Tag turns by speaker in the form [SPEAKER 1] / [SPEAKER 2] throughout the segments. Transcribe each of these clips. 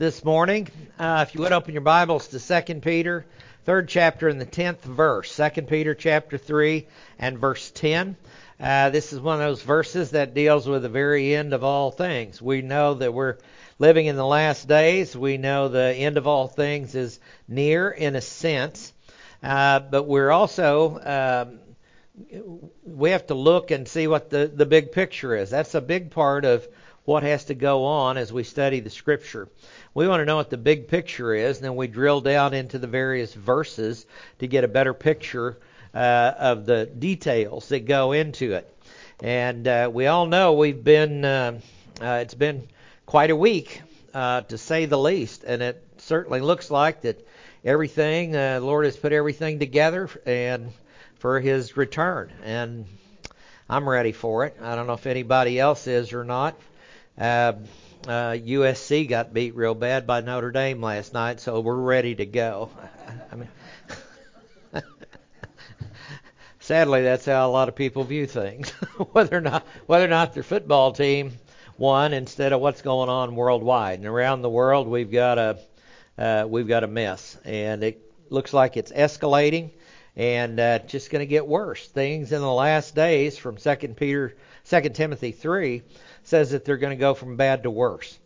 [SPEAKER 1] this morning. Uh, if you would open your Bibles to 2 Peter, third chapter and the 10th verse. 2 Peter chapter 3 and verse 10. Uh, this is one of those verses that deals with the very end of all things. We know that we're living in the last days. We know the end of all things is near in a sense. Uh, but we're also um, we have to look and see what the, the big picture is. That's a big part of what has to go on as we study the scripture. We want to know what the big picture is, and then we drill down into the various verses to get a better picture uh, of the details that go into it. And uh, we all know we've been, uh, uh it's been quite a week, uh, to say the least, and it certainly looks like that everything, uh, the Lord has put everything together and for His return. And I'm ready for it. I don't know if anybody else is or not. Uh, uh, USC got beat real bad by Notre Dame last night, so we're ready to go. I mean, sadly, that's how a lot of people view things. whether or not whether or not their football team won instead of what's going on worldwide and around the world, we've got a uh, we've got a mess, and it looks like it's escalating and uh, just going to get worse. Things in the last days, from Second Peter, Second Timothy three says that they're going to go from bad to worse.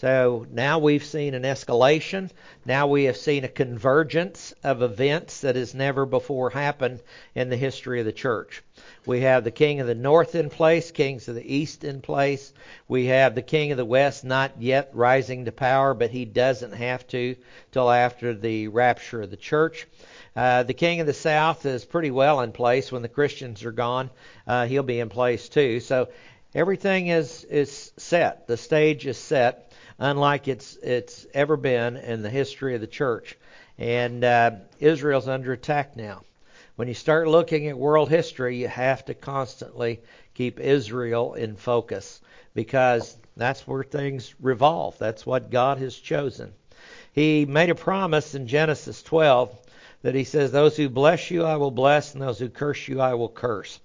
[SPEAKER 1] So now we've seen an escalation. Now we have seen a convergence of events that has never before happened in the history of the church. We have the king of the north in place, kings of the east in place. We have the king of the west not yet rising to power, but he doesn't have to till after the rapture of the church. Uh, the king of the south is pretty well in place. When the Christians are gone, uh, he'll be in place too. So Everything is is set. The stage is set, unlike it's it's ever been in the history of the church. And uh, Israel's under attack now. When you start looking at world history, you have to constantly keep Israel in focus because that's where things revolve. That's what God has chosen. He made a promise in Genesis 12 that he says, Those who bless you I will bless, and those who curse you I will curse.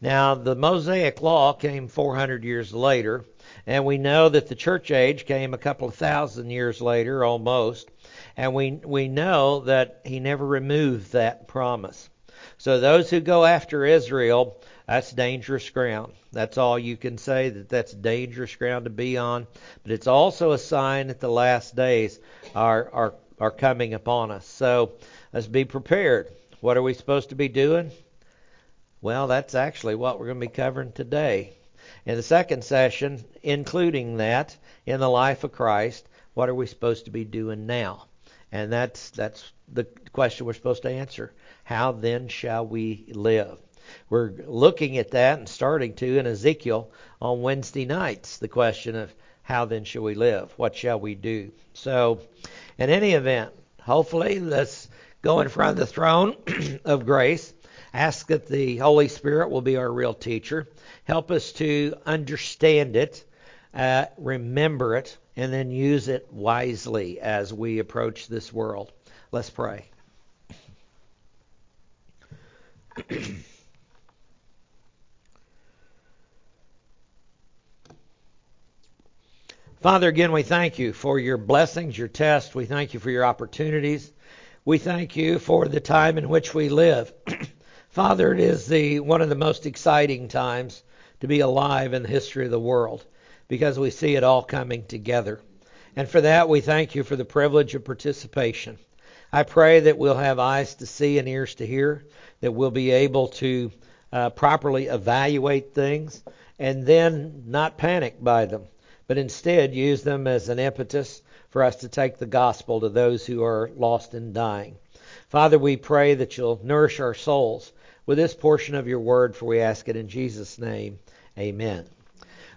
[SPEAKER 1] Now, the Mosaic Law came 400 years later, and we know that the church age came a couple of thousand years later, almost, and we we know that he never removed that promise. So those who go after Israel, that's dangerous ground. That's all you can say that that's dangerous ground to be on. But it's also a sign that the last days are are are coming upon us. So let's be prepared. What are we supposed to be doing? Well, that's actually what we're going to be covering today. In the second session, including that in the life of Christ, what are we supposed to be doing now? And that's that's the question we're supposed to answer. How then shall we live? We're looking at that and starting to in Ezekiel on Wednesday nights. The question of how then shall we live? What shall we do? So, in any event, hopefully let's go in front of the throne of grace Ask that the Holy Spirit will be our real teacher. Help us to understand it, uh, remember it, and then use it wisely as we approach this world. Let's pray. Father, again, we thank you for your blessings, your tests. We thank you for your opportunities. We thank you for the time in which we live. Father, it is the one of the most exciting times to be alive in the history of the world because we see it all coming together. And for that, we thank you for the privilege of participation. I pray that we'll have eyes to see and ears to hear, that we'll be able to uh, properly evaluate things and then not panic by them, but instead use them as an impetus for us to take the gospel to those who are lost and dying. Father, we pray that you'll nourish our souls with this portion of your word, for we ask it in Jesus' name. Amen.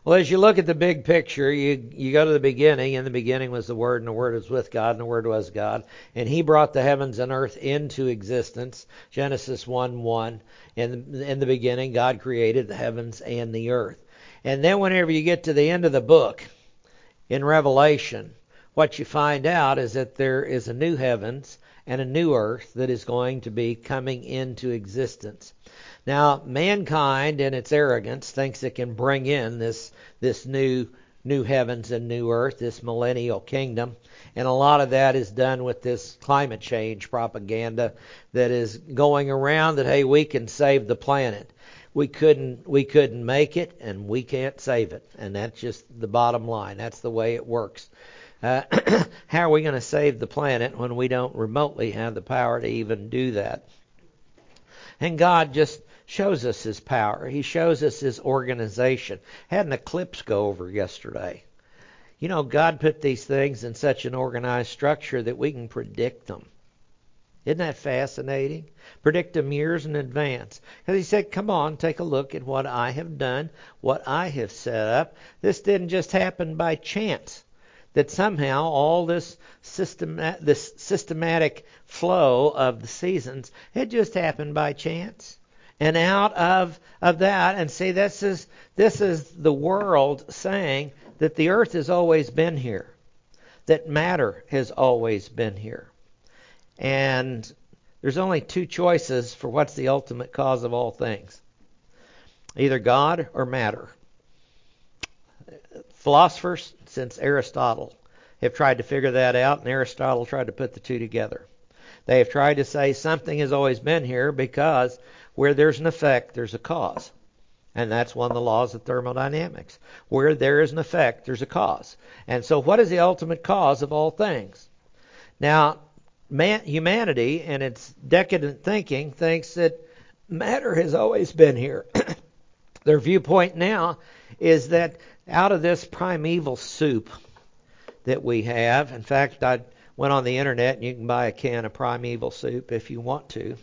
[SPEAKER 1] Well, as you look at the big picture, you, you go to the beginning. In the beginning was the Word, and the Word was with God, and the Word was God. And He brought the heavens and earth into existence. Genesis 1 1. In, in the beginning, God created the heavens and the earth. And then, whenever you get to the end of the book, in Revelation, what you find out is that there is a new heavens and a new earth that is going to be coming into existence. Now, mankind in its arrogance thinks it can bring in this this new new heavens and new earth, this millennial kingdom. And a lot of that is done with this climate change propaganda that is going around that hey, we can save the planet. We couldn't we couldn't make it and we can't save it. And that's just the bottom line. That's the way it works. Uh, how are we going to save the planet when we don't remotely have the power to even do that? And God just shows us his power. He shows us his organization. Had an eclipse go over yesterday. You know, God put these things in such an organized structure that we can predict them. Isn't that fascinating? Predict them years in advance. Because he said, Come on, take a look at what I have done, what I have set up. This didn't just happen by chance. That somehow all this system, this systematic flow of the seasons had just happened by chance. And out of of that and see this is this is the world saying that the earth has always been here that matter has always been here. And there's only two choices for what's the ultimate cause of all things. Either god or matter. Philosophers since aristotle have tried to figure that out and aristotle tried to put the two together they have tried to say something has always been here because where there's an effect, there's a cause. And that's one of the laws of thermodynamics. Where there is an effect, there's a cause. And so, what is the ultimate cause of all things? Now, man, humanity and its decadent thinking thinks that matter has always been here. Their viewpoint now is that out of this primeval soup that we have, in fact, I went on the internet and you can buy a can of primeval soup if you want to.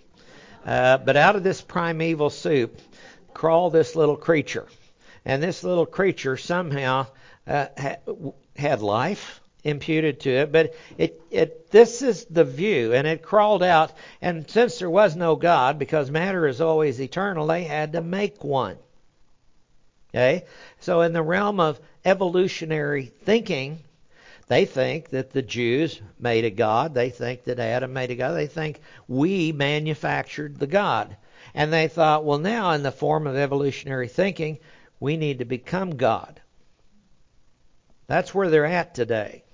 [SPEAKER 1] Uh, but out of this primeval soup crawled this little creature. And this little creature somehow uh, ha- had life imputed to it, but it, it this is the view, and it crawled out. And since there was no God, because matter is always eternal, they had to make one. Okay, so in the realm of evolutionary thinking, they think that the Jews made a God. They think that Adam made a God. They think we manufactured the God. And they thought, well, now in the form of evolutionary thinking, we need to become God. That's where they're at today.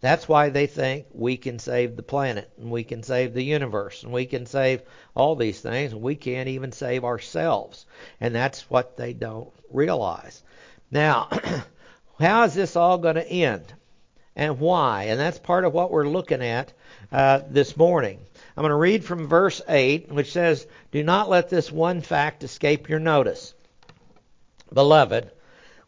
[SPEAKER 1] That's why they think we can save the planet and we can save the universe and we can save all these things and we can't even save ourselves. And that's what they don't realize. Now, how is this all going to end? and why. And that's part of what we're looking at uh, this morning. I'm going to read from verse 8, which says, Do not let this one fact escape your notice. Beloved,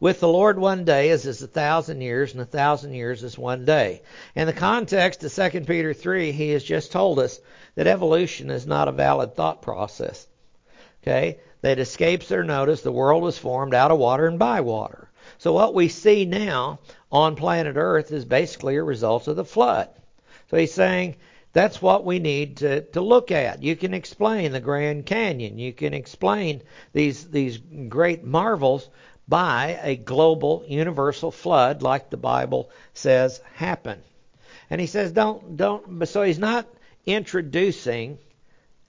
[SPEAKER 1] with the Lord one day is as a thousand years, and a thousand years is one day. In the context of 2 Peter 3, he has just told us that evolution is not a valid thought process. Okay? That escapes their notice. The world was formed out of water and by water. So what we see now on planet Earth is basically a result of the flood. So he's saying that's what we need to, to look at. You can explain the Grand Canyon. You can explain these these great marvels by a global universal flood like the Bible says happened. And he says don't don't so he's not introducing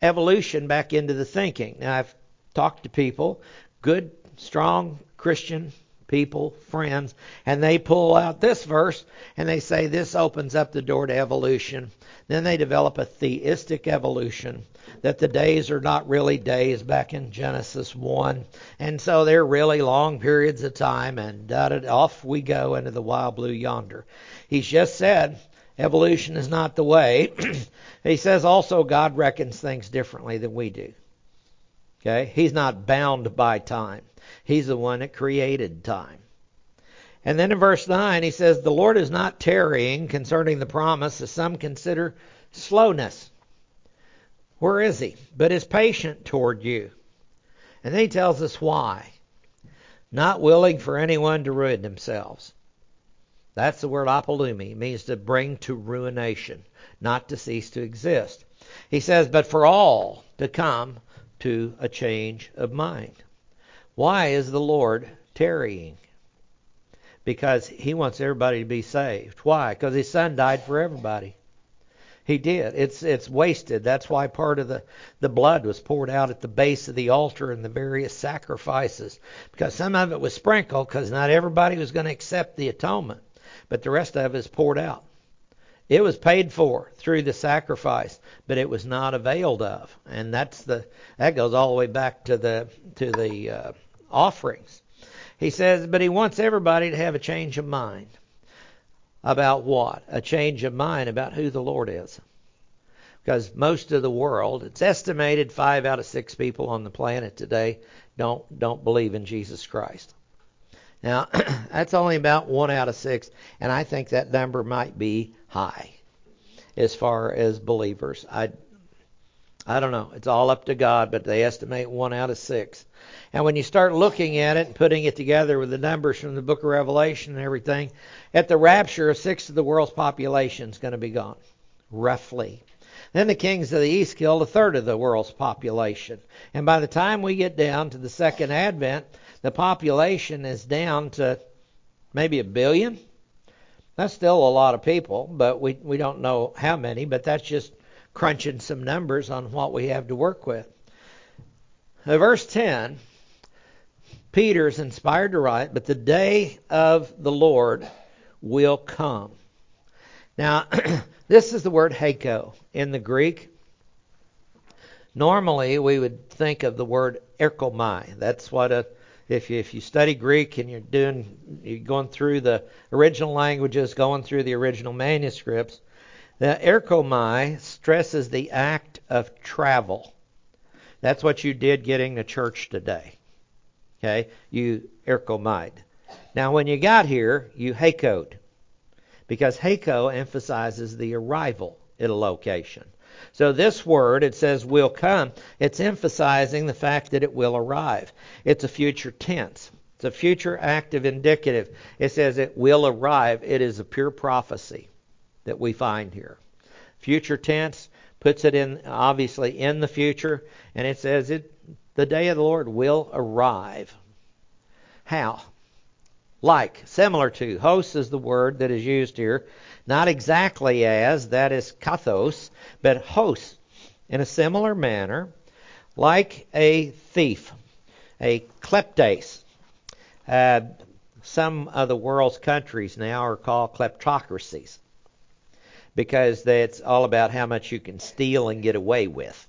[SPEAKER 1] evolution back into the thinking. Now I've talked to people, good, strong Christian people, friends, and they pull out this verse and they say this opens up the door to evolution. Then they develop a theistic evolution that the days are not really days back in Genesis 1. And so they're really long periods of time and da off we go into the wild blue yonder. He's just said evolution is not the way. he says also God reckons things differently than we do. Okay? He's not bound by time. He's the one that created time. And then in verse 9, he says, The Lord is not tarrying concerning the promise, as some consider slowness. Where is he? But is patient toward you. And then he tells us why. Not willing for anyone to ruin themselves. That's the word apolumi. Means to bring to ruination, not to cease to exist. He says, but for all to come to a change of mind. Why is the Lord tarrying? Because he wants everybody to be saved. Why? Because his son died for everybody. He did. It's it's wasted. That's why part of the the blood was poured out at the base of the altar and the various sacrifices, because some of it was sprinkled, because not everybody was going to accept the atonement, but the rest of it is poured out. It was paid for through the sacrifice, but it was not availed of, and that's the that goes all the way back to the to the uh, offerings. He says, but he wants everybody to have a change of mind. About what? A change of mind about who the Lord is. Because most of the world, it's estimated five out of six people on the planet today don't don't believe in Jesus Christ. Now, that's only about one out of six, and I think that number might be high as far as believers. I I don't know. It's all up to God, but they estimate one out of six. And when you start looking at it and putting it together with the numbers from the book of Revelation and everything, at the rapture, a sixth of the world's population is going to be gone, roughly. Then the kings of the east killed a third of the world's population. And by the time we get down to the second advent, the population is down to maybe a billion. That's still a lot of people, but we, we don't know how many, but that's just crunching some numbers on what we have to work with. Now, verse 10 Peter is inspired to write, but the day of the Lord will come. Now, this is the word hako in the Greek. Normally, we would think of the word erkomai. That's what a if you, if you study Greek and you're doing you're going through the original languages, going through the original manuscripts, the erkomai stresses the act of travel. That's what you did getting to church today. Okay? You erkomide. Now, when you got here, you hakoed. Because hako emphasizes the arrival at a location. So this word, it says will come, it's emphasizing the fact that it will arrive. It's a future tense. It's a future active indicative. It says it will arrive. It is a pure prophecy that we find here. Future tense puts it in obviously in the future, and it says it the day of the Lord will arrive. How? Like, similar to. Hos is the word that is used here. Not exactly as, that is kathos, but hos. In a similar manner, like a thief, a kleptes. Uh, some of the world's countries now are called kleptocracies because it's all about how much you can steal and get away with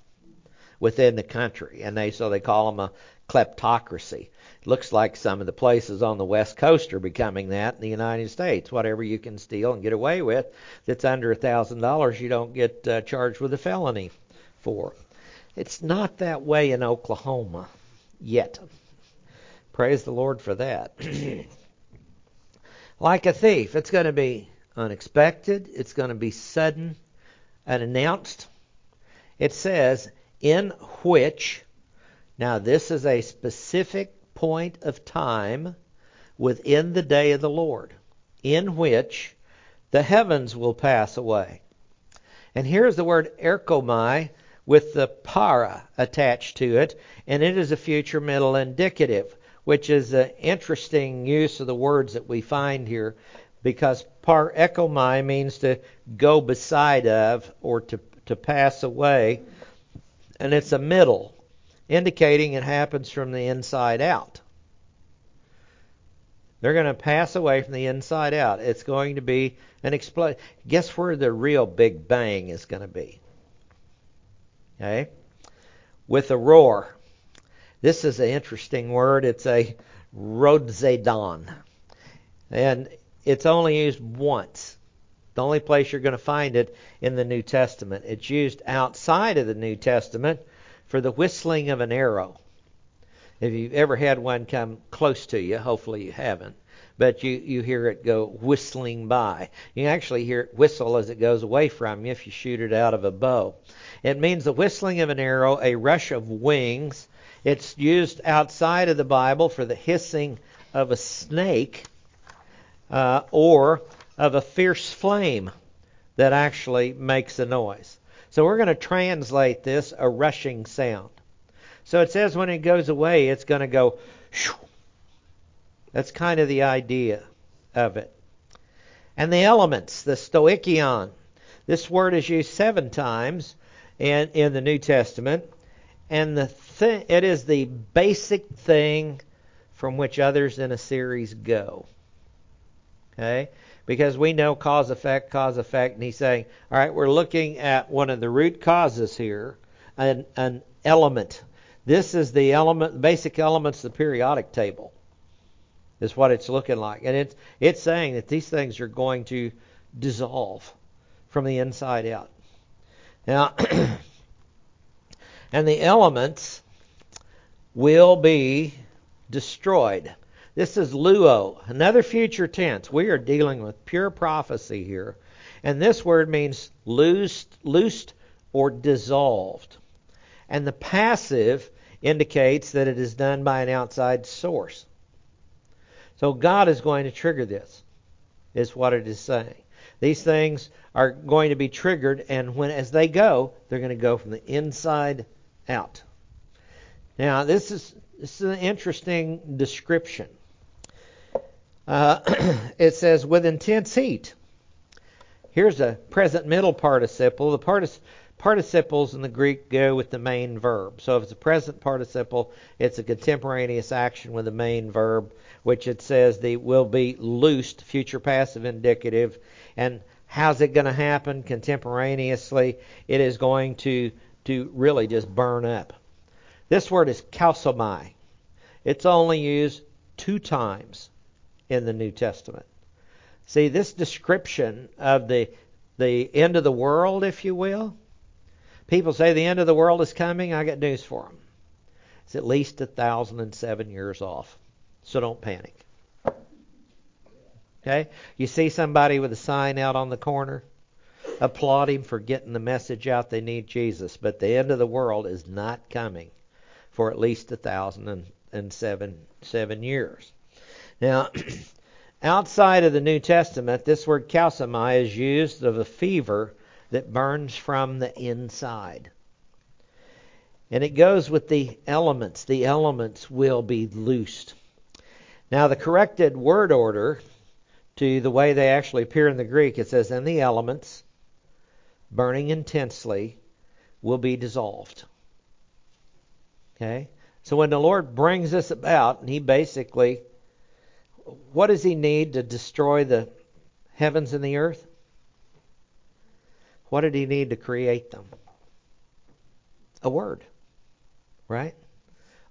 [SPEAKER 1] within the country, and they so they call them a kleptocracy. Looks like some of the places on the west coast are becoming that in the United States. Whatever you can steal and get away with that's under a thousand dollars, you don't get uh, charged with a felony for. It's not that way in Oklahoma yet. Praise the Lord for that. like a thief, it's going to be unexpected, it's going to be sudden, unannounced. It says, in which, now this is a specific point of time within the day of the Lord, in which the heavens will pass away. And here's the word erkomai with the para attached to it, and it is a future middle indicative, which is an interesting use of the words that we find here because par ekomai means to go beside of or to, to pass away, and it's a middle, indicating it happens from the inside out. They're going to pass away from the inside out. It's going to be an explosion. Guess where the real big bang is going to be? Okay? With a roar. This is an interesting word. It's a rodzedon. And it's only used once. The only place you're going to find it in the New Testament. It's used outside of the New Testament for the whistling of an arrow. If you've ever had one come close to you, hopefully you haven't, but you, you hear it go whistling by. You actually hear it whistle as it goes away from you if you shoot it out of a bow. It means the whistling of an arrow, a rush of wings. It's used outside of the Bible for the hissing of a snake uh, or of a fierce flame that actually makes a noise. So we're going to translate this a rushing sound. So it says when it goes away, it's going to go. Shoo. That's kind of the idea of it. And the elements, the stoichion, This word is used seven times in, in the New Testament, and the thi- it is the basic thing from which others in a series go. Okay? Because we know cause effect, cause effect, and he's saying, all right, we're looking at one of the root causes here, an, an element. This is the element, basic elements of the periodic table. Is what it's looking like, and it's it's saying that these things are going to dissolve from the inside out. Now, and the elements will be destroyed. This is luo, another future tense. We are dealing with pure prophecy here. And this word means loosed, loosed or dissolved. And the passive indicates that it is done by an outside source. So God is going to trigger this, is what it is saying. These things are going to be triggered, and when as they go, they're going to go from the inside out. Now, this is this is an interesting description. Uh, it says with intense heat. Here's a present middle participle. The partic- participles in the Greek go with the main verb. So if it's a present participle, it's a contemporaneous action with the main verb which it says the will be loosed, future passive indicative. And how's it going to happen contemporaneously? It is going to to really just burn up. This word is kalsomai. It's only used two times in the New Testament. See, this description of the the end of the world, if you will, people say the end of the world is coming. I got news for them. It's at least a thousand and seven years off. So don't panic. Okay? You see somebody with a sign out on the corner, applaud him for getting the message out they need Jesus. But the end of the world is not coming for at least a thousand and seven seven years. Now, outside of the New Testament, this word kalsomai is used of a fever that burns from the inside. And it goes with the elements. The elements will be loosed. Now, the corrected word order to the way they actually appear in the Greek, it says, and the elements, burning intensely, will be dissolved. Okay? So when the Lord brings this about, and He basically, what does He need to destroy the heavens and the earth? What did He need to create them? A word. Right?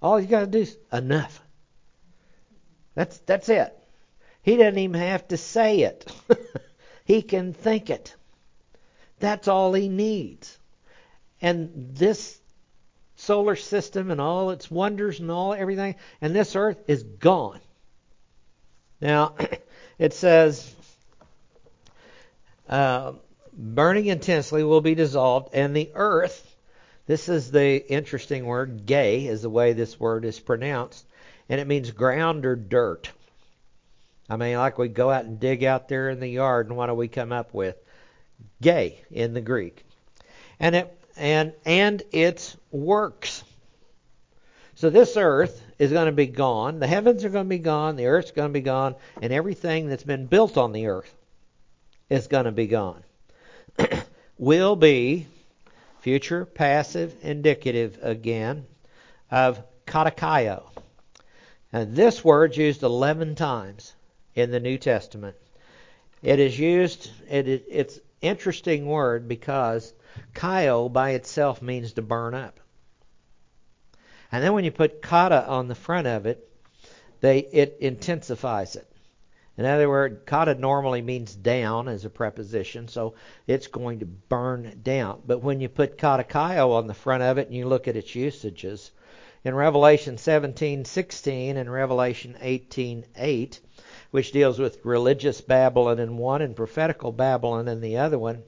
[SPEAKER 1] All you got to do is enough. That's that's it. He doesn't even have to say it. he can think it. That's all he needs. And this solar system and all its wonders and all everything and this earth is gone. Now, it says, uh, burning intensely will be dissolved, and the earth, this is the interesting word, gay is the way this word is pronounced, and it means ground or dirt. I mean, like we go out and dig out there in the yard, and what do we come up with? Gay in the Greek, and it and and its works. So this earth is going to be gone. The heavens are going to be gone. The earth's going to be gone, and everything that's been built on the earth is going to be gone. Will be future passive indicative again of katakaio. And this word's used 11 times in the New Testament. It is used, it, it, it's interesting word because kaio by itself means to burn up. And then when you put kata on the front of it, they it intensifies it. In other words, kata normally means down as a preposition, so it's going to burn down. But when you put katakaio on the front of it and you look at its usages, in Revelation 17:16 and Revelation 18:8, which deals with religious Babylon in one and prophetical Babylon in the other one,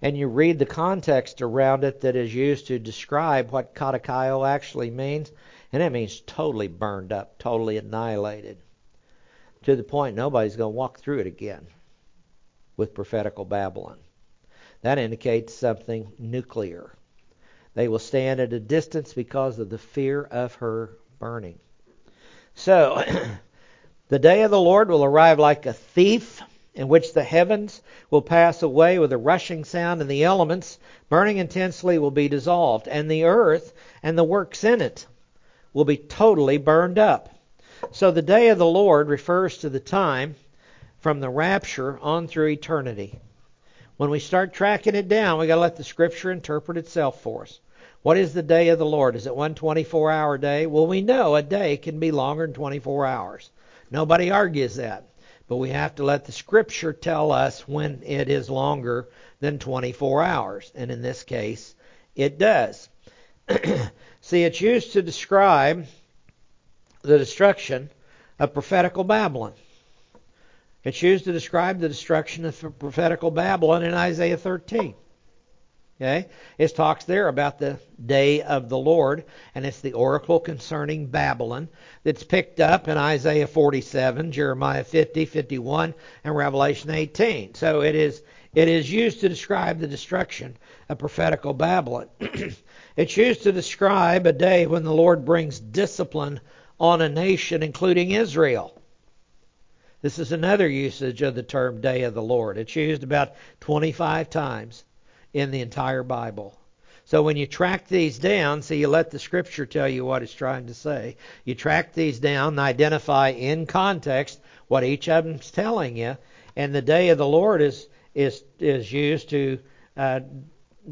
[SPEAKER 1] and you read the context around it that is used to describe what katakaio actually means, and it means totally burned up, totally annihilated, to the point nobody's going to walk through it again with prophetical Babylon. That indicates something nuclear. They will stand at a distance because of the fear of her burning. So, the day of the Lord will arrive like a thief in which the heavens will pass away with a rushing sound, and the elements, burning intensely, will be dissolved, and the earth and the works in it will be totally burned up. So the day of the Lord refers to the time from the rapture on through eternity. When we start tracking it down, we got to let the scripture interpret itself for us. What is the day of the Lord? Is it one 24 hour day? Well, we know a day can be longer than 24 hours. Nobody argues that. But we have to let the scripture tell us when it is longer than 24 hours. And in this case, it does. See, it's used to describe the destruction of prophetical Babylon. It's used to describe the destruction of prophetical Babylon in Isaiah 13. Okay? It talks there about the day of the Lord, and it's the oracle concerning Babylon that's picked up in Isaiah 47, Jeremiah 50, 51, and Revelation 18. So it is it is used to describe the destruction of prophetical Babylon. it's used to describe a day when the Lord brings discipline on a nation, including Israel. This is another usage of the term day of the Lord. It's used about 25 times in the entire Bible. So when you track these down, so you let the scripture tell you what it's trying to say. You track these down and identify in context what each of them's telling you. And the day of the Lord is is is used to uh,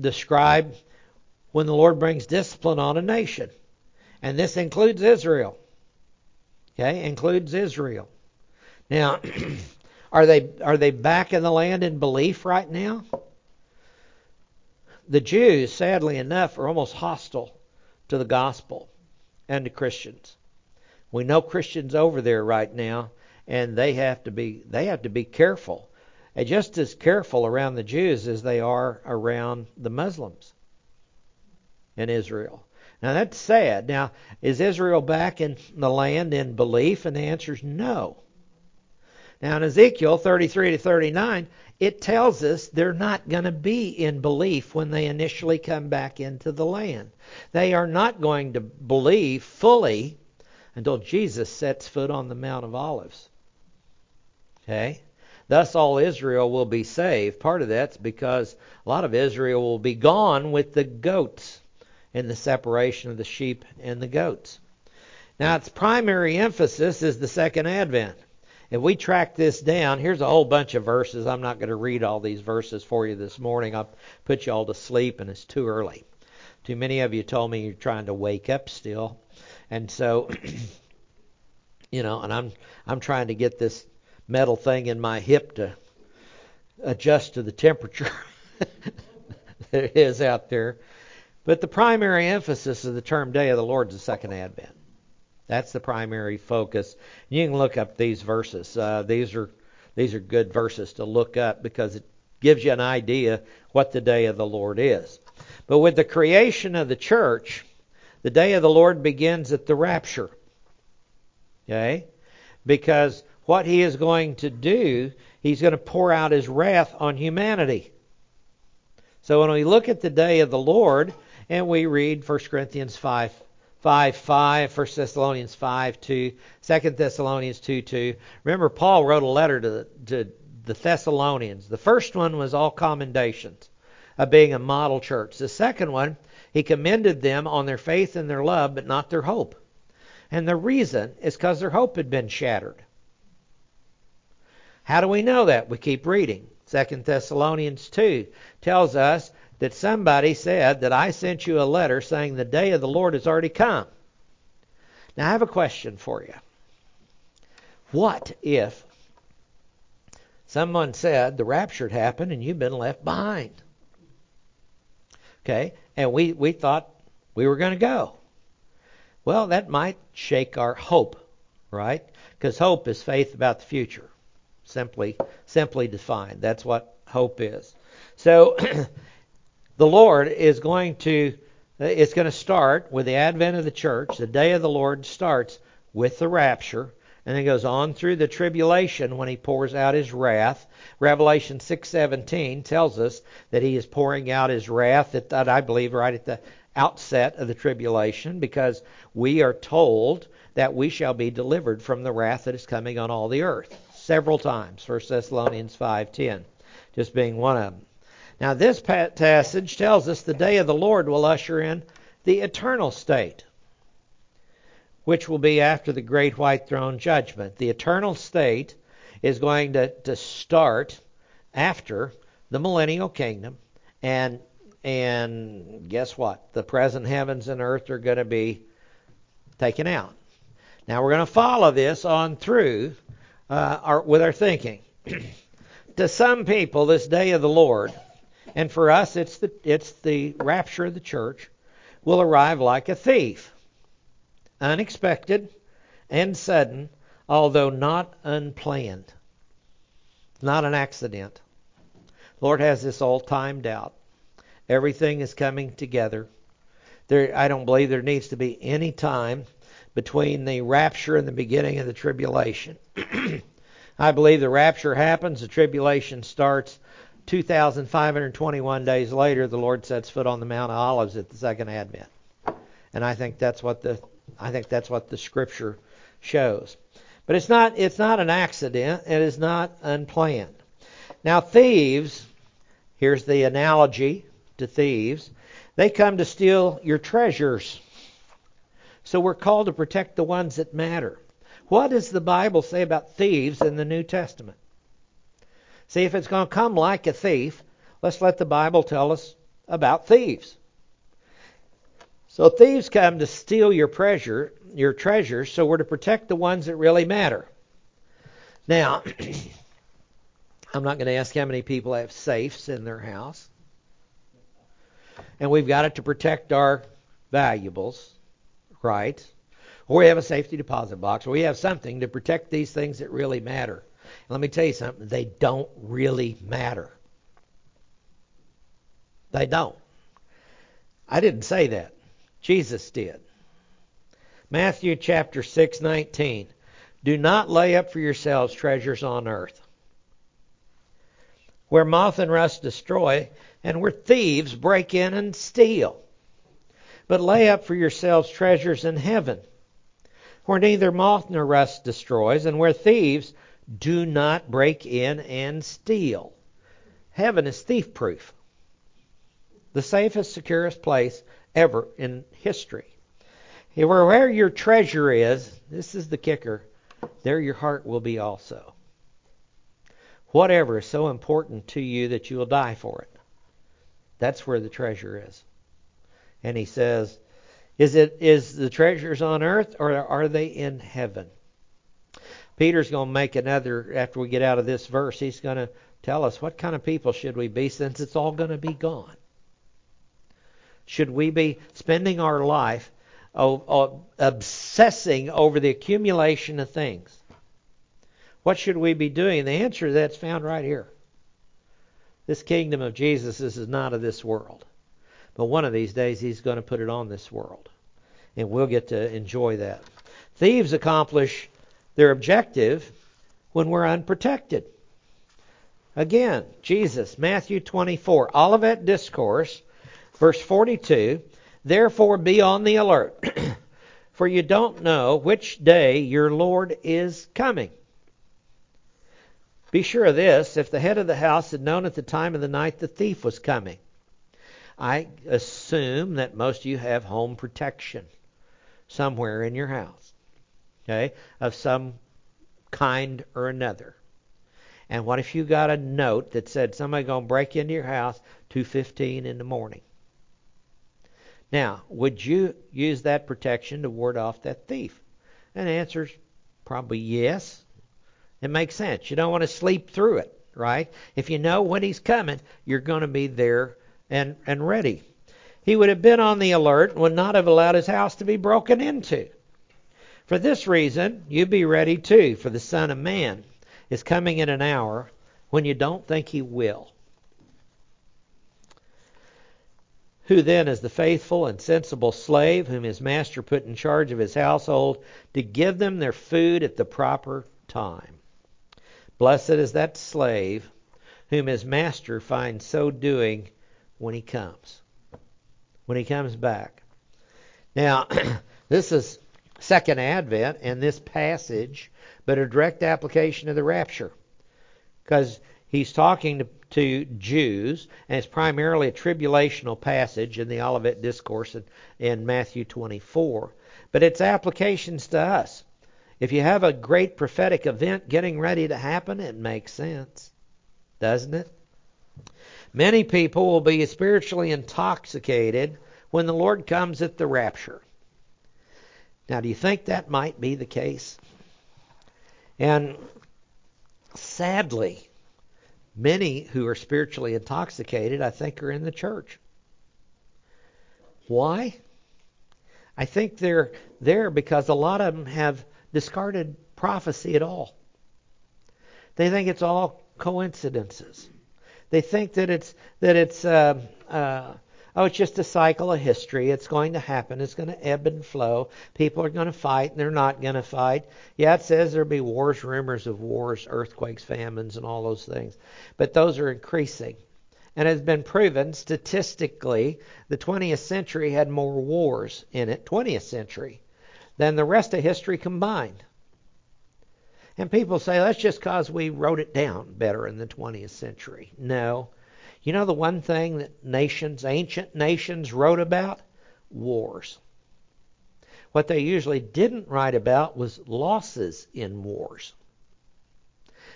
[SPEAKER 1] describe when the Lord brings discipline on a nation, and this includes Israel. Okay, includes Israel. Now, are they are they back in the land in belief right now? The Jews, sadly enough, are almost hostile to the gospel and to Christians. We know Christians over there right now, and they have to be they have to be careful, and just as careful around the Jews as they are around the Muslims in Israel. Now that's sad. Now is Israel back in the land in belief? And the answer is no. Now in Ezekiel 33 to 39, it tells us they're not going to be in belief when they initially come back into the land. They are not going to believe fully until Jesus sets foot on the Mount of Olives. Okay? Thus all Israel will be saved. Part of that's because a lot of Israel will be gone with the goats in the separation of the sheep and the goats. Now its primary emphasis is the second advent. If we track this down, here's a whole bunch of verses. I'm not going to read all these verses for you this morning. I'll put you all to sleep, and it's too early. Too many of you told me you're trying to wake up still, and so, you know, and I'm I'm trying to get this metal thing in my hip to adjust to the temperature that is out there. But the primary emphasis of the term Day of the Lord is the second advent. That's the primary focus. You can look up these verses. Uh, these are these are good verses to look up because it gives you an idea what the day of the Lord is. But with the creation of the church, the day of the Lord begins at the rapture. Okay? Because what he is going to do, he's going to pour out his wrath on humanity. So when we look at the day of the Lord and we read 1 Corinthians 5 5 5, 1 Thessalonians 5 2, 2 Thessalonians 2 2. Remember, Paul wrote a letter to the, to the Thessalonians. The first one was all commendations of being a model church. The second one, he commended them on their faith and their love, but not their hope. And the reason is because their hope had been shattered. How do we know that? We keep reading. 2 Thessalonians 2 tells us that somebody said that I sent you a letter saying the day of the Lord has already come. Now, I have a question for you. What if someone said the rapture had happened and you've been left behind? Okay, and we, we thought we were going to go. Well, that might shake our hope, right? Because hope is faith about the future. Simply, simply defined. That's what hope is. So the Lord is going to uh, it's going to start with the advent of the church. The day of the Lord starts with the rapture and then goes on through the tribulation when he pours out his wrath. Revelation 6:17 tells us that he is pouring out his wrath at that I believe right at the outset of the tribulation because we are told that we shall be delivered from the wrath that is coming on all the earth. several times. 1 Thessalonians 5:10, just being one of them. Now this passage tells us the day of the Lord will usher in the eternal state, which will be after the great white throne judgment. The eternal state is going to, to start after the millennial kingdom and and guess what? The present heavens and earth are going to be taken out. Now we're going to follow this on through uh, our, with our thinking. to some people, this day of the Lord, and for us, it's the it's the rapture of the church, will arrive like a thief, unexpected and sudden, although not unplanned. Not an accident. Lord has this all timed out. Everything is coming together. There, I don't believe there needs to be any time between the rapture and the beginning of the tribulation. I believe the rapture happens, the tribulation starts 2,521 days later. The Lord sets foot on the Mount of Olives at the second advent, and I think that's what the I think that's what the Scripture shows. But it's not it's not an accident. It is not unplanned. Now thieves, here's the analogy to thieves. They come to steal your treasures. So we're called to protect the ones that matter. What does the Bible say about thieves in the New Testament? See, if it's going to come like a thief, let's let the Bible tell us about thieves. So thieves come to steal your treasure, your treasure, so we're to protect the ones that really matter. Now, I'm not going to ask how many people have safes in their house. And we've got it to protect our valuables right? Or we have a safety deposit box, or we have something to protect these things that really matter. Let me tell you something, they don't really matter. They don't. I didn't say that. Jesus did. Matthew chapter 6:19. Do not lay up for yourselves treasures on earth, where moth and rust destroy, and where thieves break in and steal. But lay up for yourselves treasures in heaven, where neither moth nor rust destroys, and where thieves do not break in and steal. Heaven is thief proof. The safest, securest place ever in history. Where your treasure is, this is the kicker, there your heart will be also. Whatever is so important to you that you will die for it. That's where the treasure is and he says, "Is it is the treasures on earth or are they in heaven?" Peter's going to make another after we get out of this verse. He's going to tell us what kind of people should we be since it's all going to be gone. Should we be spending our life oh, oh, obsessing over the accumulation of things? What should we be doing? The answer to that's found right here. This kingdom of Jesus is not of this world. But one of these days, He's going to put it on this world. And we'll get to enjoy that. Thieves accomplish their objective when we're unprotected. Again, Jesus, Matthew 24, Olivet Discourse, verse 42. Therefore be on the alert, for you don't know which day your Lord is coming. Be sure of this if the head of the house had known at the time of the night the thief was coming, I assume that most of you have home protection somewhere in your house, okay, of some kind or another. And what if you got a note that said somebody to break into your house 2:15 in the morning? Now, would you use that protection to ward off that thief? And the answer's probably yes. It makes sense. You don't want to sleep through it, right? If you know when he's coming, you're going to be there and, and ready. He would have been on the alert and would not have allowed his house to be broken into. For this reason, you be ready too, for the Son of Man is coming in an hour when you don't think he will. Who then is the faithful and sensible slave whom his master put in charge of his household to give them their food at the proper time? Blessed is that slave whom his master finds so doing when he comes. When he comes back. Now, this is second advent and this passage, but a direct application of the rapture. Because he's talking to, to Jews, and it's primarily a tribulational passage in the Olivet Discourse in, in Matthew 24. But its applications to us. If you have a great prophetic event getting ready to happen, it makes sense, doesn't it? Many people will be spiritually intoxicated when the Lord comes at the rapture. Now, do you think that might be the case? And sadly, many who are spiritually intoxicated, I think, are in the church. Why? I think they're there because a lot of them have discarded prophecy at all. They think it's all coincidences. They think that it's that it's uh, uh, oh, it's just a cycle of history. It's going to happen. It's going to ebb and flow. People are going to fight, and they're not going to fight. Yeah, it says there'll be wars, rumors of wars, earthquakes, famines, and all those things. But those are increasing. And it has been proven statistically the 20th century had more wars in it, 20th century, than the rest of history combined. And people say that's just because we wrote it down better in the 20th century. No. You know the one thing that nations, ancient nations, wrote about? Wars. What they usually didn't write about was losses in wars.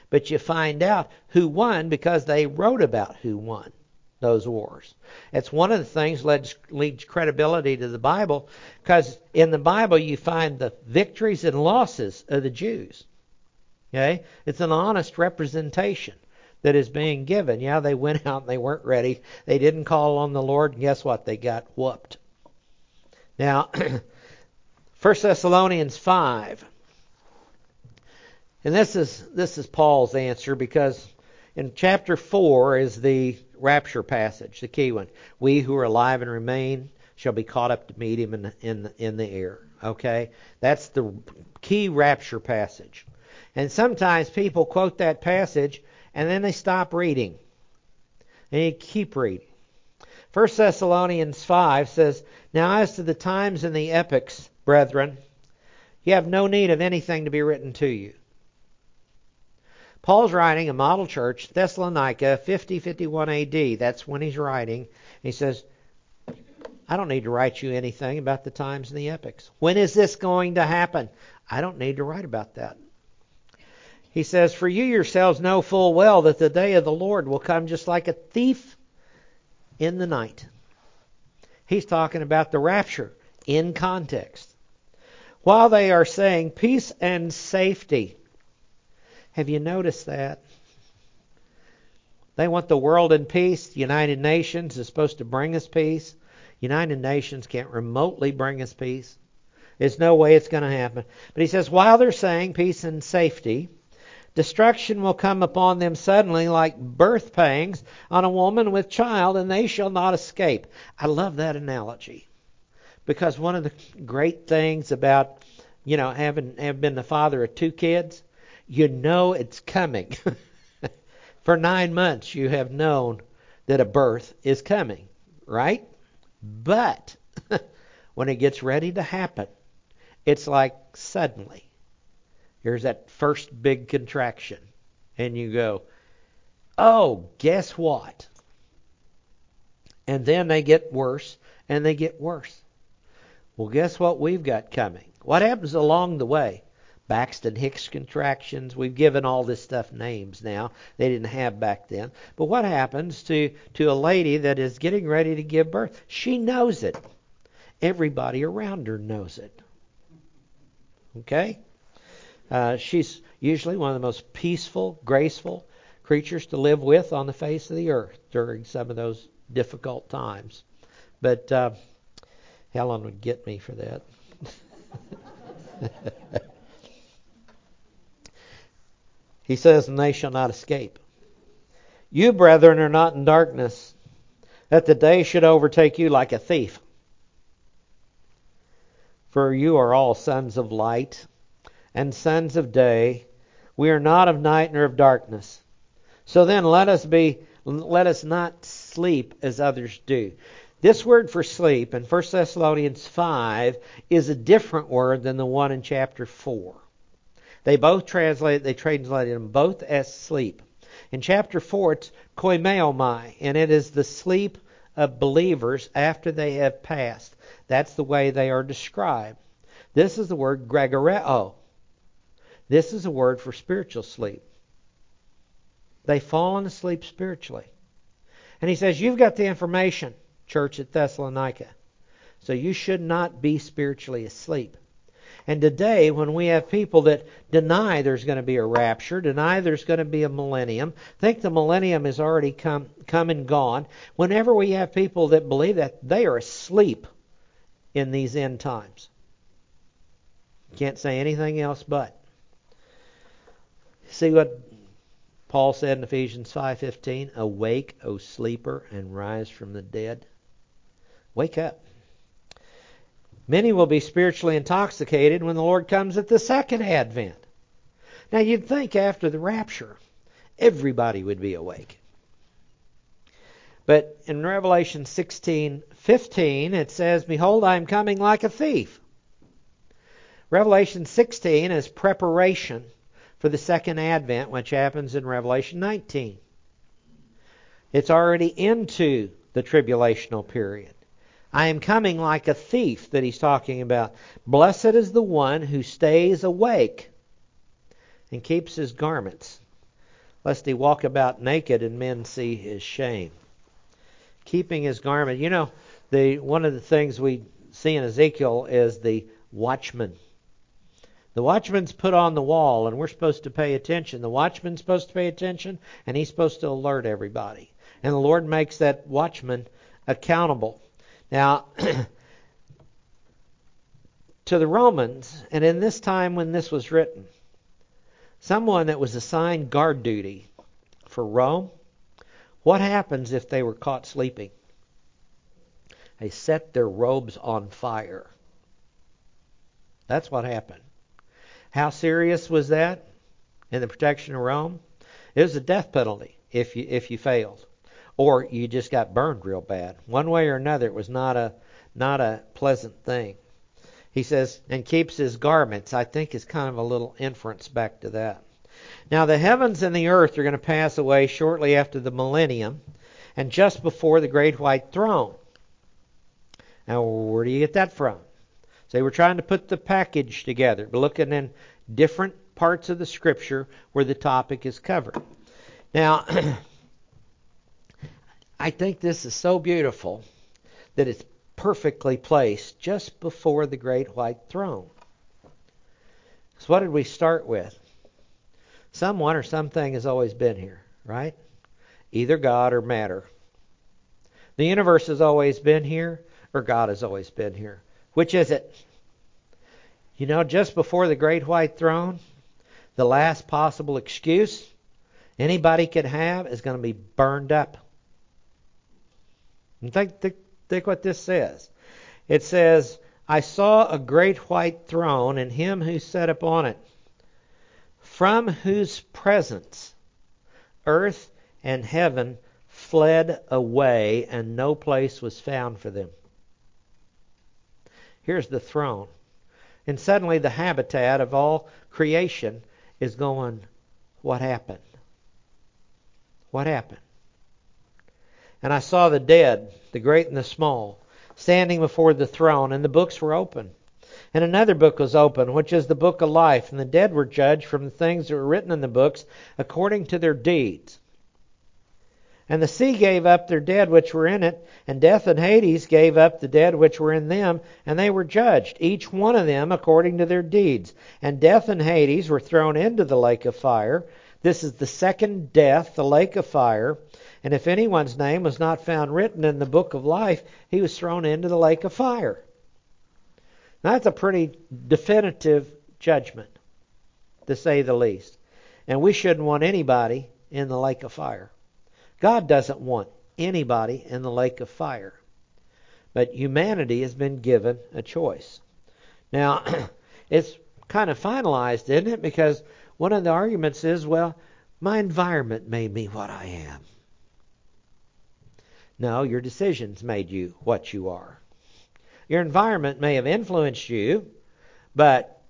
[SPEAKER 1] But you find out who won because they wrote about who won those wars. It's one of the things that leads credibility to the Bible because in the Bible you find the victories and losses of the Jews. Okay? It's an honest representation that is being given. Yeah, they went out and they weren't ready. They didn't call on the Lord, and guess what? They got whooped. Now, 1 Thessalonians 5. And this is this is Paul's answer because in chapter 4 is the rapture passage, the key one. We who are alive and remain shall be caught up to meet him in the, in the, in the air. Okay? That's the key rapture passage. And sometimes people quote that passage and then they stop reading. And you keep reading. 1 Thessalonians 5 says, Now as to the times and the epochs, brethren, you have no need of anything to be written to you. Paul's writing a model church, Thessalonica, 50 51 AD. That's when he's writing. He says, I don't need to write you anything about the times and the epochs. When is this going to happen? I don't need to write about that. He says, For you yourselves know full well that the day of the Lord will come just like a thief in the night. He's talking about the rapture in context. While they are saying peace and safety. Have you noticed that? They want the world in peace. The United Nations is supposed to bring us peace. United Nations can't remotely bring us peace. There's no way it's going to happen. But he says, while they're saying peace and safety, Destruction will come upon them suddenly like birth pangs on a woman with child, and they shall not escape. I love that analogy because one of the great things about you know having been the father of two kids, you know it's coming. For nine months, you have known that a birth is coming, right? But when it gets ready to happen, it's like suddenly. Here's that first big contraction. And you go, oh, guess what? And then they get worse and they get worse. Well, guess what we've got coming? What happens along the way? Braxton Hicks contractions. We've given all this stuff names now. They didn't have back then. But what happens to, to a lady that is getting ready to give birth? She knows it. Everybody around her knows it. Okay? Uh, she's usually one of the most peaceful, graceful creatures to live with on the face of the earth during some of those difficult times. But uh, Helen would get me for that. he says, And they shall not escape. You, brethren, are not in darkness, that the day should overtake you like a thief. For you are all sons of light and sons of day. We are not of night nor of darkness. So then let us be let us not sleep as others do. This word for sleep in 1 Thessalonians 5 is a different word than the one in chapter 4. They both translate they translated them both as sleep. In chapter 4 it's koimeomai, and it is the sleep of believers after they have passed. That's the way they are described. This is the word gregoreo. This is a word for spiritual sleep. They've fallen asleep spiritually. And he says, You've got the information, church at Thessalonica. So you should not be spiritually asleep. And today, when we have people that deny there's going to be a rapture, deny there's going to be a millennium, think the millennium has already come, come and gone, whenever we have people that believe that, they are asleep in these end times. Can't say anything else but. See what Paul said in Ephesians 5:15, "Awake, O sleeper, and rise from the dead." Wake up. Many will be spiritually intoxicated when the Lord comes at the second advent. Now you'd think after the rapture, everybody would be awake. But in Revelation 16:15 it says, "Behold, I am coming like a thief." Revelation 16 is preparation for the second advent, which happens in Revelation 19. It's already into the tribulational period. I am coming like a thief that he's talking about. Blessed is the one who stays awake and keeps his garments, lest he walk about naked and men see his shame. Keeping his garment. You know, the one of the things we see in Ezekiel is the watchman. The watchman's put on the wall, and we're supposed to pay attention. The watchman's supposed to pay attention, and he's supposed to alert everybody. And the Lord makes that watchman accountable. Now, to the Romans, and in this time when this was written, someone that was assigned guard duty for Rome, what happens if they were caught sleeping? They set their robes on fire. That's what happened. How serious was that in the protection of Rome? It was a death penalty if you if you failed or you just got burned real bad. One way or another, it was not a not a pleasant thing. He says, and keeps his garments. I think is kind of a little inference back to that. Now the heavens and the earth are going to pass away shortly after the millennium, and just before the great white throne. Now where do you get that from? So we're trying to put the package together. We're looking in different parts of the scripture where the topic is covered. Now I think this is so beautiful that it's perfectly placed just before the great white throne. So, what did we start with? Someone or something has always been here, right? Either God or matter. The universe has always been here, or God has always been here. Which is it? You know, just before the great white throne, the last possible excuse anybody could have is going to be burned up. And think, think, think what this says. It says, I saw a great white throne and him who sat upon it, from whose presence earth and heaven fled away, and no place was found for them. Here's the throne. And suddenly the habitat of all creation is going, What happened? What happened? And I saw the dead, the great and the small, standing before the throne, and the books were open. And another book was open, which is the book of life, and the dead were judged from the things that were written in the books according to their deeds. And the sea gave up their dead which were in it, and death and Hades gave up the dead which were in them, and they were judged, each one of them according to their deeds. And death and Hades were thrown into the lake of fire. This is the second death, the lake of fire. And if anyone's name was not found written in the book of life, he was thrown into the lake of fire. Now, that's a pretty definitive judgment, to say the least. And we shouldn't want anybody in the lake of fire. God doesn't want anybody in the lake of fire. But humanity has been given a choice. Now, it's kind of finalized, isn't it? Because one of the arguments is, well, my environment made me what I am. No, your decisions made you what you are. Your environment may have influenced you, but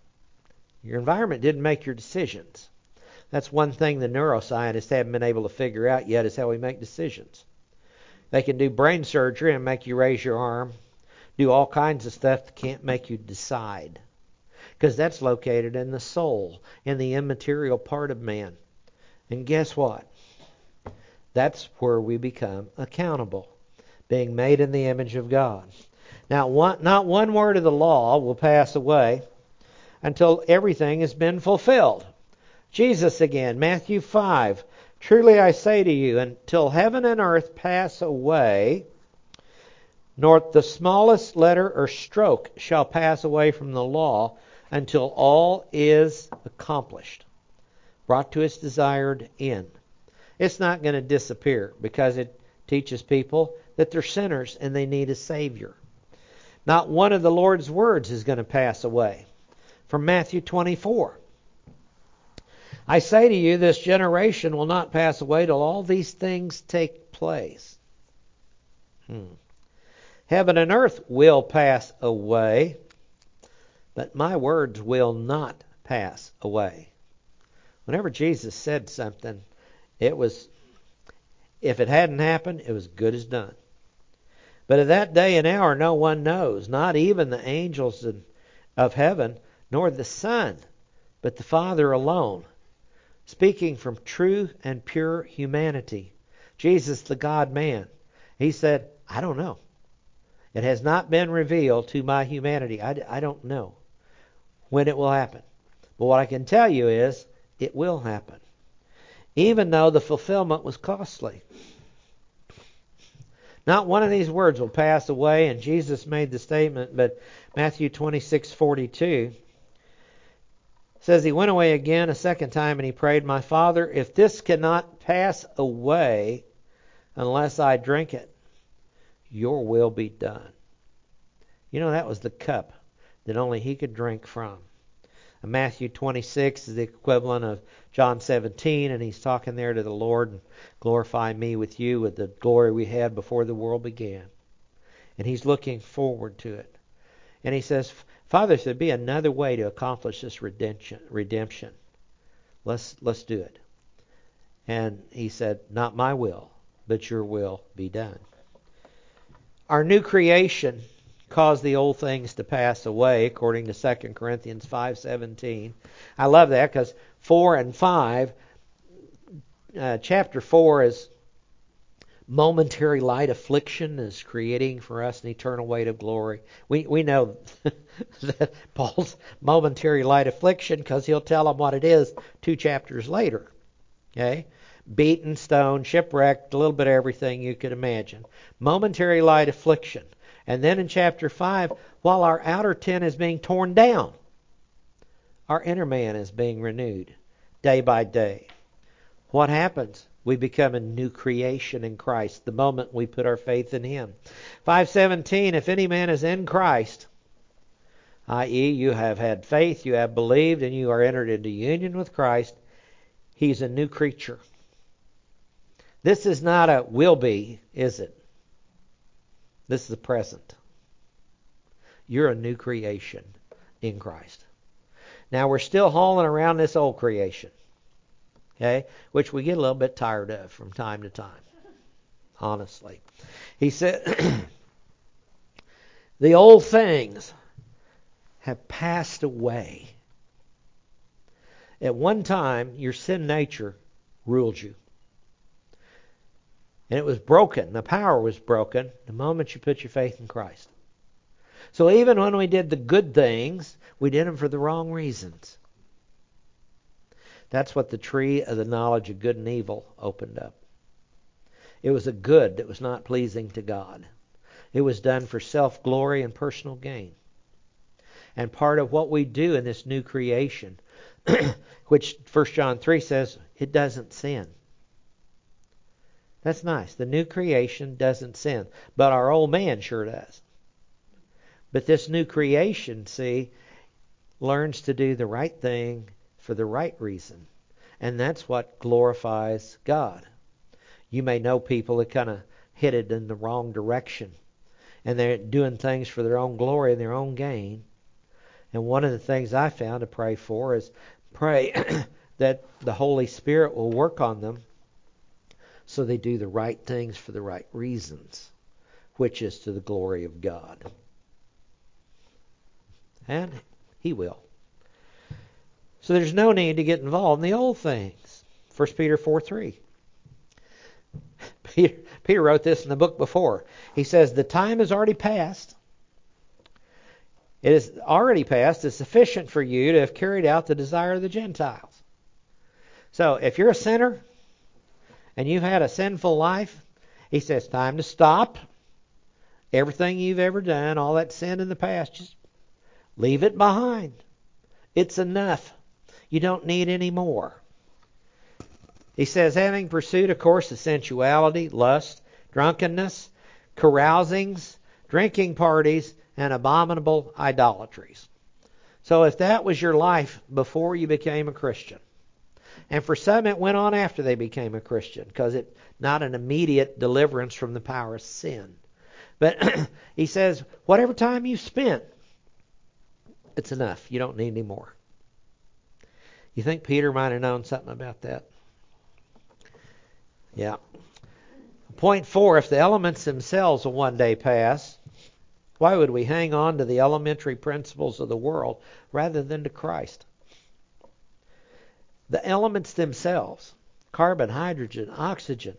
[SPEAKER 1] your environment didn't make your decisions. That's one thing the neuroscientists haven't been able to figure out yet is how we make decisions. They can do brain surgery and make you raise your arm, do all kinds of stuff that can't make you decide. Because that's located in the soul, in the immaterial part of man. And guess what? That's where we become accountable, being made in the image of God. Now, one, not one word of the law will pass away until everything has been fulfilled. Jesus again, Matthew 5. Truly I say to you, until heaven and earth pass away, nor the smallest letter or stroke shall pass away from the law until all is accomplished, brought to its desired end. It's not going to disappear because it teaches people that they're sinners and they need a Savior. Not one of the Lord's words is going to pass away. From Matthew 24. I say to you, this generation will not pass away till all these things take place. Hmm. Heaven and earth will pass away, but my words will not pass away. Whenever Jesus said something, it was, if it hadn't happened, it was good as done. But at that day and hour no one knows, not even the angels of heaven, nor the Son, but the Father alone. Speaking from true and pure humanity. Jesus, the God man, he said, I don't know. It has not been revealed to my humanity. I, I don't know when it will happen. But what I can tell you is it will happen. Even though the fulfillment was costly. Not one of these words will pass away, and Jesus made the statement, but Matthew 26:42 says he went away again a second time and he prayed, "My Father, if this cannot pass away unless I drink it, your will be done." You know that was the cup that only he could drink from. And Matthew 26 is the equivalent of John 17, and he's talking there to the Lord, glorify me with you with the glory we had before the world began. And he's looking forward to it. And he says, Father, if there be another way to accomplish this redemption, redemption, let's let's do it. And he said, Not my will, but your will be done. Our new creation caused the old things to pass away according to 2 Corinthians 5:17. I love that cuz 4 and 5 uh, chapter 4 is momentary light affliction is creating for us an eternal weight of glory. We we know that Paul's momentary light affliction because he'll tell them what it is two chapters later. Okay? Beaten, stoned, shipwrecked, a little bit of everything you could imagine. Momentary light affliction. And then in chapter 5, while our outer tent is being torn down, our inner man is being renewed day by day. What happens? We become a new creation in Christ the moment we put our faith in him. 517 If any man is in Christ, i.e., you have had faith, you have believed, and you are entered into union with Christ, he's a new creature. This is not a will be, is it? This is the present. You're a new creation in Christ. Now we're still hauling around this old creation. Okay? Which we get a little bit tired of from time to time. Honestly. He said the old things have passed away. At one time, your sin nature ruled you. And it was broken. The power was broken the moment you put your faith in Christ. So even when we did the good things, we did them for the wrong reasons. That's what the tree of the knowledge of good and evil opened up. It was a good that was not pleasing to God. It was done for self glory and personal gain. And part of what we do in this new creation, which 1 John 3 says, it doesn't sin. That's nice. The new creation doesn't sin, but our old man sure does. But this new creation, see, learns to do the right thing for the right reason. And that's what glorifies God. You may know people that kind of headed in the wrong direction. And they're doing things for their own glory and their own gain. And one of the things I found to pray for is pray that the Holy Spirit will work on them so they do the right things for the right reasons, which is to the glory of God. And He will. So there's no need to get involved in the old things. 1 Peter 4 3. Peter, Peter wrote this in the book before. He says, The time has already passed. It is already passed. It's sufficient for you to have carried out the desire of the Gentiles. So if you're a sinner and you've had a sinful life, he says, time to stop. Everything you've ever done, all that sin in the past, just leave it behind. It's enough. You don't need any more. He says, having pursued, of course, of sensuality, lust, drunkenness, carousings, drinking parties, and abominable idolatries. So if that was your life before you became a Christian, and for some it went on after they became a Christian, because it's not an immediate deliverance from the power of sin. But he says, whatever time you spent, it's enough. You don't need any more. You think Peter might have known something about that? Yeah. Point four if the elements themselves will one day pass, why would we hang on to the elementary principles of the world rather than to Christ? The elements themselves carbon, hydrogen, oxygen,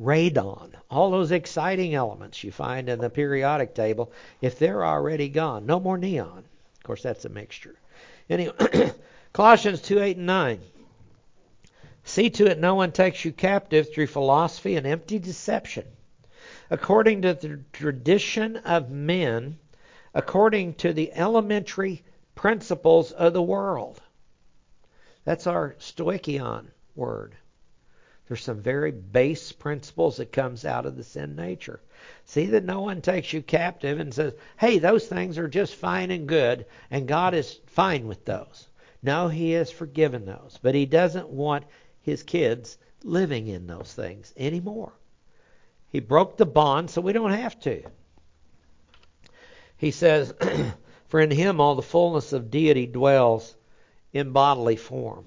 [SPEAKER 1] radon, all those exciting elements you find in the periodic table, if they're already gone, no more neon. Of course, that's a mixture. Anyway, Colossians 2 8 and 9. See to it no one takes you captive through philosophy and empty deception according to the tradition of men, according to the elementary principles of the world. That's our stoichion word. There's some very base principles that comes out of the sin nature. See that no one takes you captive and says, "Hey, those things are just fine and good, and God is fine with those." No, He has forgiven those, but He doesn't want His kids living in those things anymore. He broke the bond so we don't have to. He says, For in him all the fullness of deity dwells in bodily form.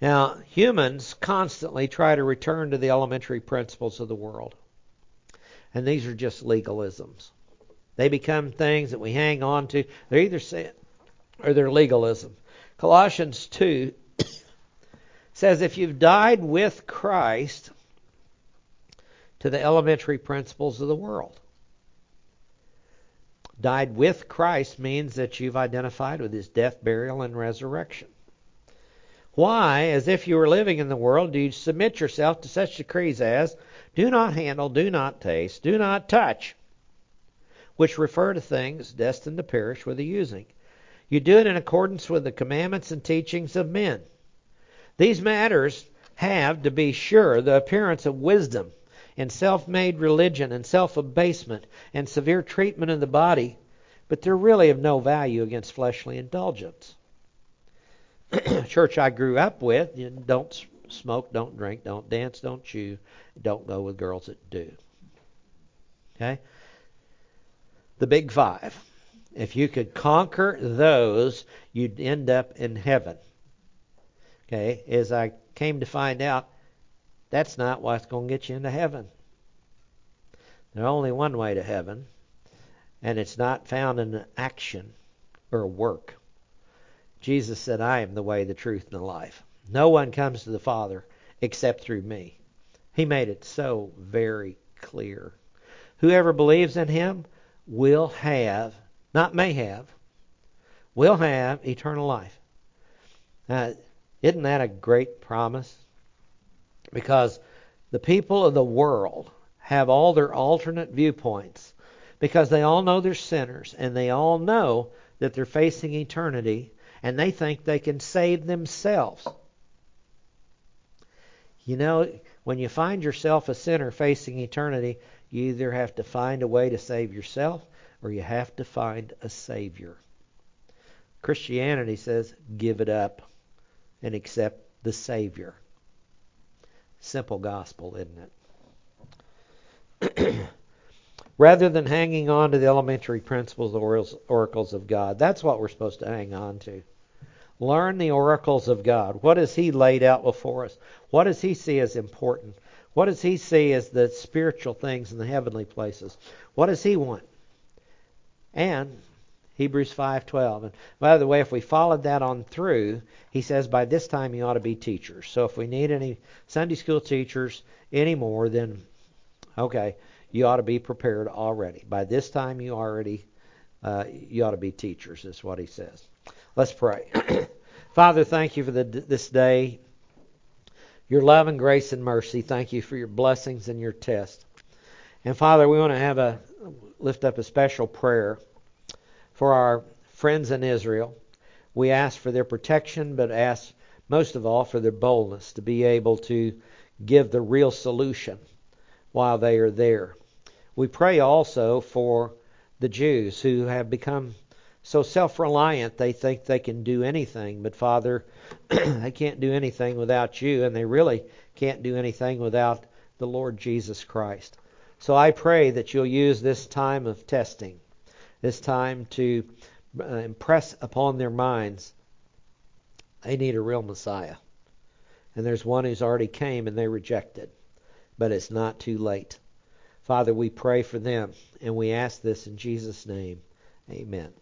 [SPEAKER 1] Now, humans constantly try to return to the elementary principles of the world. And these are just legalisms. They become things that we hang on to. They're either sin or they're legalism. Colossians 2 says, If you've died with Christ, to the elementary principles of the world. Died with Christ means that you've identified with his death, burial, and resurrection. Why, as if you were living in the world, do you submit yourself to such decrees as do not handle, do not taste, do not touch, which refer to things destined to perish with the using? You do it in accordance with the commandments and teachings of men. These matters have, to be sure, the appearance of wisdom and self made religion and self abasement and severe treatment of the body, but they're really of no value against fleshly indulgence. Church I grew up with, you don't smoke, don't drink, don't dance, don't chew, don't go with girls that do. Okay? The big five. If you could conquer those, you'd end up in heaven. Okay? As I came to find out, that's not what's going to get you into heaven. There's only one way to heaven, and it's not found in action or work. Jesus said, I am the way, the truth, and the life. No one comes to the Father except through me. He made it so very clear. Whoever believes in him will have, not may have, will have eternal life. Now, isn't that a great promise? because the people of the world have all their alternate viewpoints because they all know they're sinners and they all know that they're facing eternity and they think they can save themselves. You know, when you find yourself a sinner facing eternity, you either have to find a way to save yourself or you have to find a Savior. Christianity says give it up and accept the Savior. Simple gospel, isn't it? Rather than hanging on to the elementary principles, the oracles of God. That's what we're supposed to hang on to. Learn the oracles of God. What has He laid out before us? What does He see as important? What does He see as the spiritual things in the heavenly places? What does He want? And Hebrews 5:12. And by the way, if we followed that on through, he says by this time you ought to be teachers. So if we need any Sunday school teachers anymore, then okay, you ought to be prepared already. By this time you already uh, you ought to be teachers. Is what he says. Let's pray. Father, thank you for the, this day. Your love and grace and mercy. Thank you for your blessings and your test. And Father, we want to have a lift up a special prayer for our friends in Israel. We ask for their protection, but ask most of all for their boldness to be able to give the real solution while they are there. We pray also for the Jews who have become so self reliant they think they can do anything. But Father, they can't do anything without you, and they really can't do anything without the Lord Jesus Christ. So I pray that you'll use this time of testing this time to uh, impress upon their minds they need a real Messiah. And there's one who's already came and they rejected. But it's not too late. Father, we pray for them and we ask this in Jesus' name. Amen.